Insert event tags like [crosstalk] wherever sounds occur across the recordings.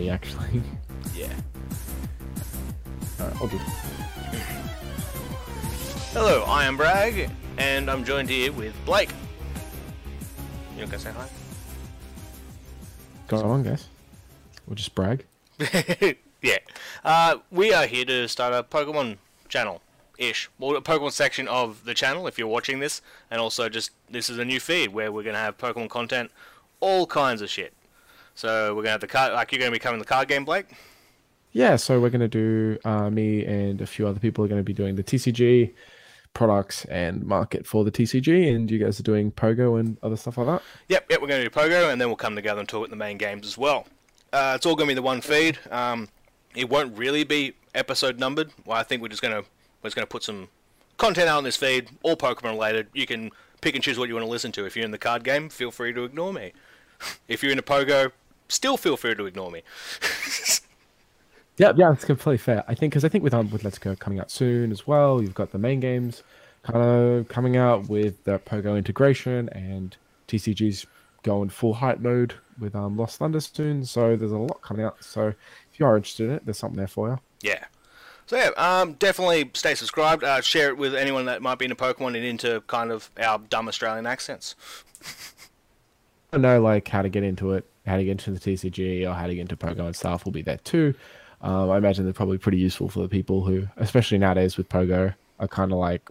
me actually. Yeah. Alright, I'll do. Hello, I am Bragg, and I'm joined here with Blake. You not gonna say hi? Go on, guys. We'll just brag. [laughs] yeah. Uh, we are here to start a Pokemon channel. Ish. Well, a Pokemon section of the channel if you're watching this, and also just this is a new feed where we're gonna have Pokemon content, all kinds of shit. So we're gonna have the card, like you're gonna be covering the card game, Blake. Yeah, so we're gonna do uh, me and a few other people are gonna be doing the TCG products and market for the TCG, and you guys are doing Pogo and other stuff like that. Yep, yep, we're going to do Pogo, and then we'll come together and talk at the main games as well. Uh, it's all going to be the one feed. Um, it won't really be episode numbered. Well, I think we're just going to we're just going to put some content out on this feed, all Pokemon related. You can pick and choose what you want to listen to. If you're in the card game, feel free to ignore me. [laughs] If you're in a Pogo, still feel free to ignore me. [laughs] Yeah, yeah, it's completely fair. I think because I think with um, with Let's Go coming out soon as well, you've got the main games kind of coming out with the Pogo integration and TCG's going full hype mode with um Lost Thunder soon. So there's a lot coming out. So if you are interested in it, there's something there for you. Yeah. So yeah, um, definitely stay subscribed. Uh, share it with anyone that might be into Pokemon and into kind of our dumb Australian accents. [laughs] I know like how to get into it, how to get into the TCG, or how to get into Pogo and stuff will be there too. Um, I imagine they're probably pretty useful for the people who, especially nowadays with Pogo, are kind of like,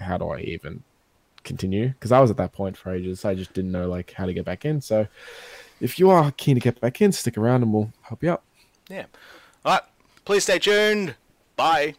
how do I even continue? Because I was at that point for ages. I just didn't know like how to get back in. So if you are keen to get back in, stick around and we'll help you out. Yeah. All right. Please stay tuned. Bye.